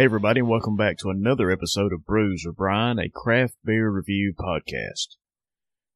Hey, everybody, and welcome back to another episode of Brews or Brian, a craft beer review podcast.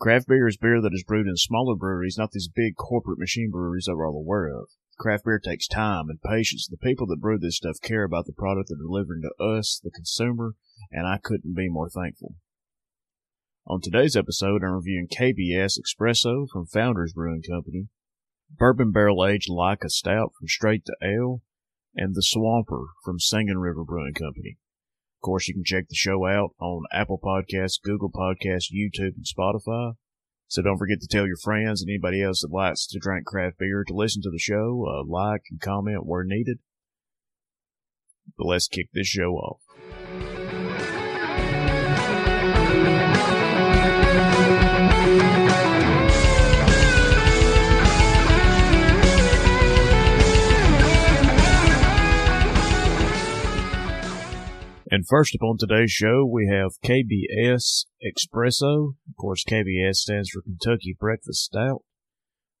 Craft beer is beer that is brewed in smaller breweries, not these big corporate machine breweries that we're all aware of. Craft beer takes time and patience. The people that brew this stuff care about the product they're delivering to us, the consumer, and I couldn't be more thankful. On today's episode, I'm reviewing KBS Espresso from Founders Brewing Company, Bourbon Barrel Aged Laika Stout from Straight to Ale, and The Swamper from Singing River Brewing Company. Of course, you can check the show out on Apple Podcasts, Google Podcasts, YouTube, and Spotify. So don't forget to tell your friends and anybody else that likes to drink craft beer to listen to the show, uh, like and comment where needed. But let's kick this show off. And first up on today's show, we have KBS Espresso. Of course, KBS stands for Kentucky Breakfast Stout.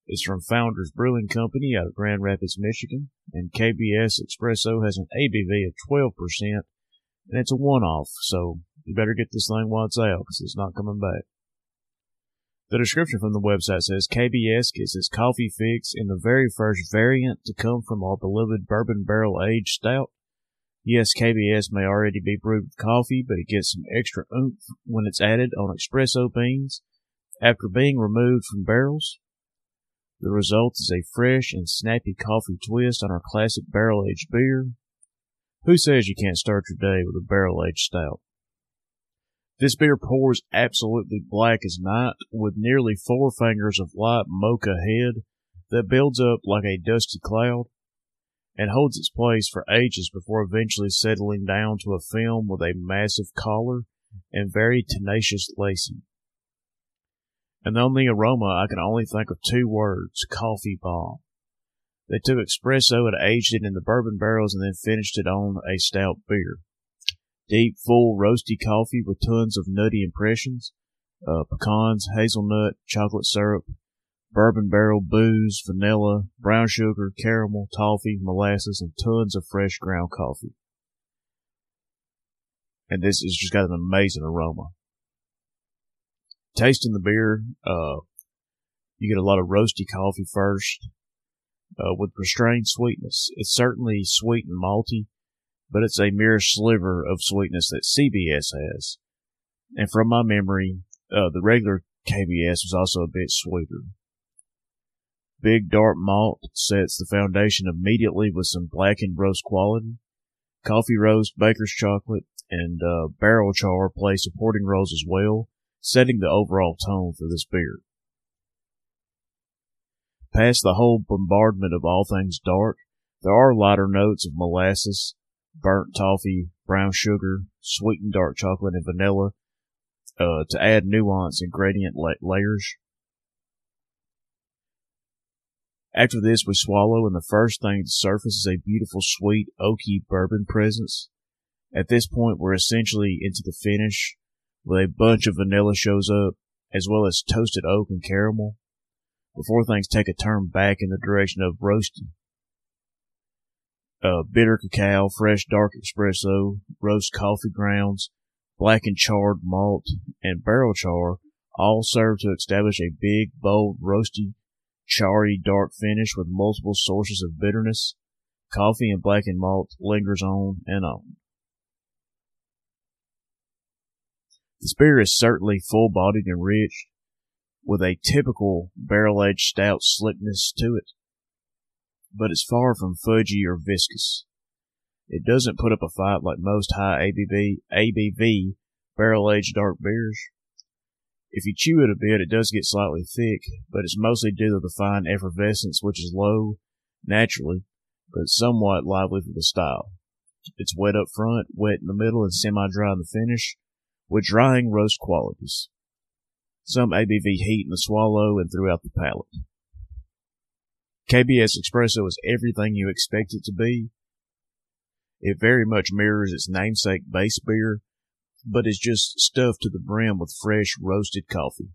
It's from Founders Brewing Company out of Grand Rapids, Michigan. And KBS Espresso has an ABV of 12%, and it's a one-off, so you better get this thing while it's out, because it's not coming back. The description from the website says KBS gets its coffee fix in the very first variant to come from our beloved bourbon barrel aged stout Yes, KBS may already be brewed with coffee, but it gets some extra oomph when it's added on espresso beans after being removed from barrels. The result is a fresh and snappy coffee twist on our classic barrel aged beer. Who says you can't start your day with a barrel aged stout? This beer pours absolutely black as night with nearly four fingers of light mocha head that builds up like a dusty cloud and holds its place for ages before eventually settling down to a film with a massive collar and very tenacious lacing. And on the aroma, I can only think of two words coffee bomb. They took espresso and aged it in the bourbon barrels and then finished it on a stout beer. Deep, full, roasty coffee with tons of nutty impressions uh, pecans, hazelnut, chocolate syrup, bourbon barrel booze, vanilla, brown sugar, caramel, toffee, molasses, and tons of fresh ground coffee. And this has just got an amazing aroma. Tasting the beer, uh, you get a lot of roasty coffee first, uh, with restrained sweetness. It's certainly sweet and malty, but it's a mere sliver of sweetness that KBS has. And from my memory, uh, the regular KBS was also a bit sweeter. Big dark malt sets the foundation immediately with some blackened roast quality. Coffee roast, baker's chocolate, and uh, barrel char play supporting roles as well, setting the overall tone for this beer. Past the whole bombardment of all things dark, there are lighter notes of molasses, burnt toffee, brown sugar, sweetened dark chocolate, and vanilla uh, to add nuance and gradient la- layers. After this, we swallow, and the first thing to surface is a beautiful, sweet, oaky bourbon presence. At this point, we're essentially into the finish, where a bunch of vanilla shows up, as well as toasted oak and caramel, before things take a turn back in the direction of roasty. Uh, bitter cacao, fresh dark espresso, roast coffee grounds, black and charred malt, and barrel char all serve to establish a big, bold, roasty charry dark finish with multiple sources of bitterness. Coffee and blackened malt lingers on and on. This beer is certainly full bodied and rich, with a typical barrel aged stout slickness to it, but it's far from fudgy or viscous. It doesn't put up a fight like most high ABV, ABV barrel aged dark beers. If you chew it a bit, it does get slightly thick, but it's mostly due to the fine effervescence, which is low naturally, but somewhat lively for the style. It's wet up front, wet in the middle, and semi-dry in the finish, with drying roast qualities. Some ABV heat in the swallow and throughout the palate. KBS Espresso is everything you expect it to be. It very much mirrors its namesake base beer, but is just stuffed to the brim with fresh roasted coffee.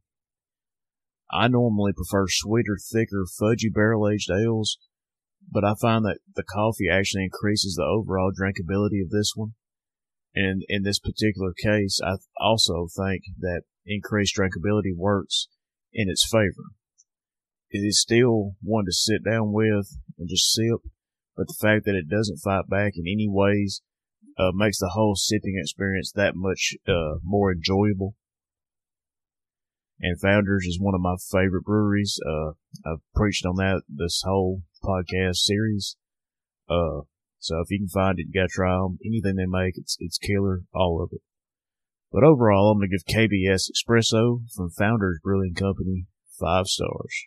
I normally prefer sweeter, thicker, fudgy barrel aged ales, but I find that the coffee actually increases the overall drinkability of this one. And in this particular case, I also think that increased drinkability works in its favor. It is still one to sit down with and just sip, but the fact that it doesn't fight back in any ways uh, makes the whole sipping experience that much uh, more enjoyable. And Founders is one of my favorite breweries. Uh, I've preached on that this whole podcast series. Uh, so if you can find it, you gotta try them. Anything they make, it's it's killer, all of it. But overall, I'm gonna give KBS Espresso from Founders Brewing Company five stars.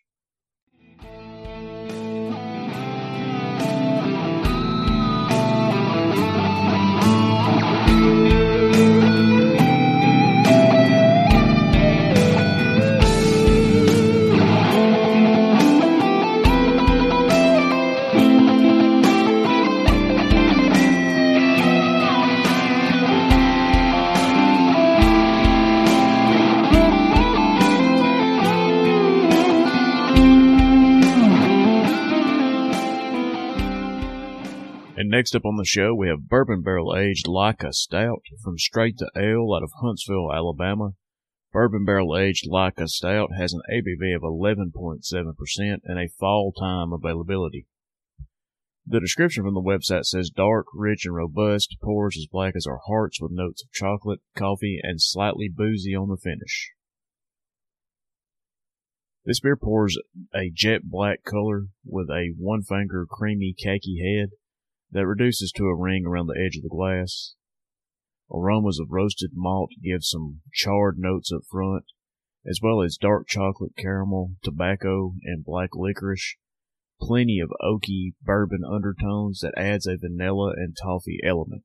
Next up on the show, we have bourbon barrel aged Laika Stout from Straight to Ale out of Huntsville, Alabama. Bourbon barrel aged Laika Stout has an ABV of 11.7% and a fall time availability. The description from the website says dark, rich, and robust, pours as black as our hearts with notes of chocolate, coffee, and slightly boozy on the finish. This beer pours a jet black color with a one finger creamy khaki head that reduces to a ring around the edge of the glass. Aromas of roasted malt give some charred notes up front, as well as dark chocolate caramel, tobacco, and black licorice. Plenty of oaky bourbon undertones that adds a vanilla and toffee element.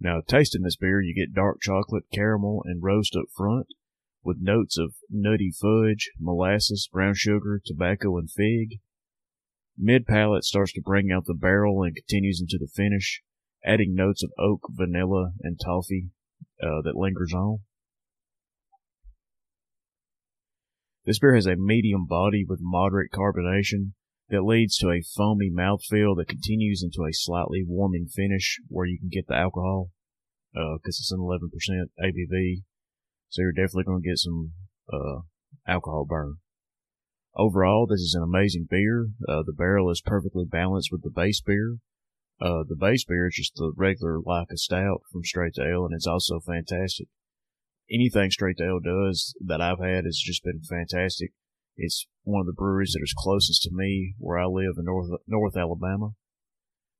Now, tasting this beer, you get dark chocolate, caramel, and roast up front, with notes of nutty fudge, molasses, brown sugar, tobacco, and fig. Mid palate starts to bring out the barrel and continues into the finish, adding notes of oak, vanilla, and toffee uh, that lingers on. This beer has a medium body with moderate carbonation that leads to a foamy mouthfeel that continues into a slightly warming finish where you can get the alcohol because uh, it's an 11% ABV. So you're definitely going to get some uh, alcohol burn. Overall, this is an amazing beer. Uh, the barrel is perfectly balanced with the base beer. Uh, the base beer is just the regular Laika Stout from Straight to Ale, and it's also fantastic. Anything Straight to Ale does that I've had has just been fantastic. It's one of the breweries that is closest to me where I live in North North Alabama.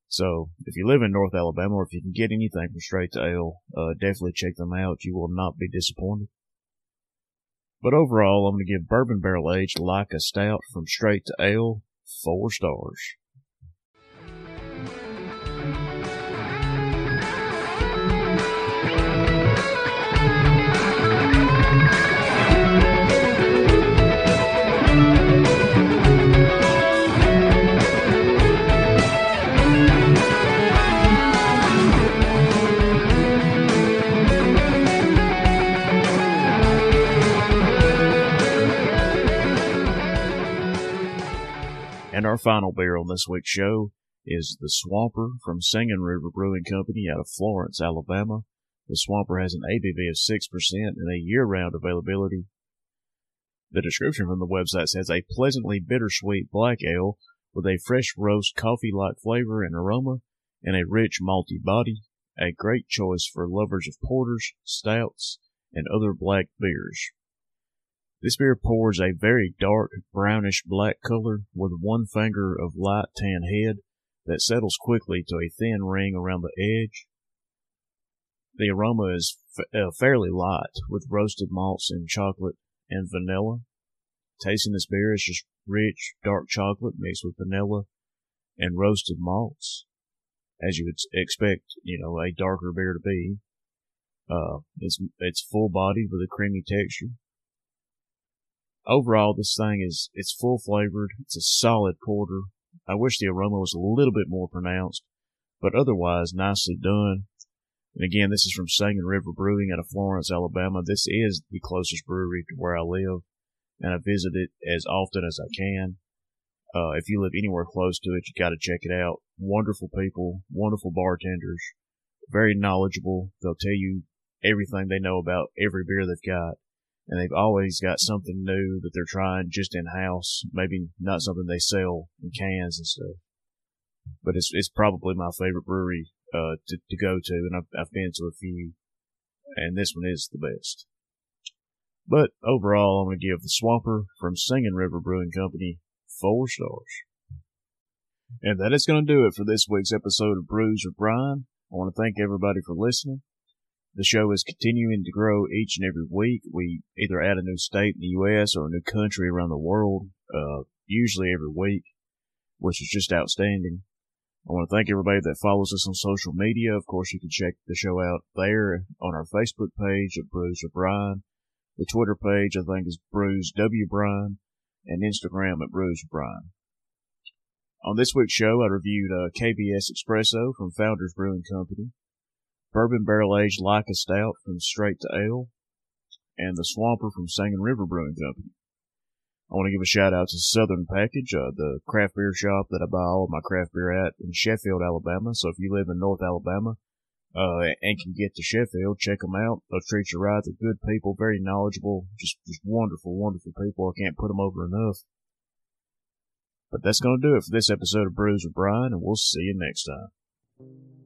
So if you live in North Alabama, or if you can get anything from Straight to Ale, uh, definitely check them out. You will not be disappointed. But overall, I'm going to give Bourbon Barrel Aged Laika Stout from Straight to Ale four stars. Our final beer on this week's show is the Swamper from Singing River Brewing Company out of Florence, Alabama. The Swamper has an ABV of 6% and a year-round availability. The description from the website says a pleasantly bittersweet black ale with a fresh roast coffee-like flavor and aroma and a rich malty body. A great choice for lovers of porters, stouts, and other black beers. This beer pours a very dark brownish black color with one finger of light tan head that settles quickly to a thin ring around the edge. The aroma is uh, fairly light with roasted malts and chocolate and vanilla. Tasting this beer is just rich, dark chocolate mixed with vanilla and roasted malts, as you would expect, you know, a darker beer to be. Uh, it's it's full bodied with a creamy texture overall, this thing is it's full flavored. It's a solid porter. I wish the aroma was a little bit more pronounced, but otherwise nicely done. And again, this is from Singing River Brewing out of Florence, Alabama. This is the closest brewery to where I live, and I visit it as often as I can. Uh, if you live anywhere close to it, you got to check it out. Wonderful people, wonderful bartenders, very knowledgeable. They'll tell you everything they know about every beer they've got. And they've always got something new that they're trying just in house. Maybe not something they sell in cans and stuff. But it's, it's probably my favorite brewery, uh, to, to go to. And I've, I've been to a few and this one is the best. But overall, I'm to give the Swamper from Singing River Brewing Company four stars. And that is to do it for this week's episode of Brews with Brian. I want to thank everybody for listening. The show is continuing to grow each and every week. We either add a new state in the U.S. or a new country around the world, uh, usually every week, which is just outstanding. I want to thank everybody that follows us on social media. Of course, you can check the show out there on our Facebook page at with Brian. The Twitter page, I think, is Brews W Brian, and Instagram at with Brian. On this week's show, I reviewed uh, KBS Espresso from Founders Brewing Company, Bourbon Barrel Aged Laika Stout from Straight to Ale, and the Swamper from Singing River Brewing Company. I want to give a shout out to Southern Package, uh, the craft beer shop that I buy all of my craft beer at in Sheffield, Alabama. So if you live in North Alabama, uh, and can get to Sheffield, check them out. They'll treat you right. They're good people, very knowledgeable, just, just wonderful, wonderful people. I can't put them over enough. But that's going to do it for this episode of Brews with Brian, and we'll see you next time.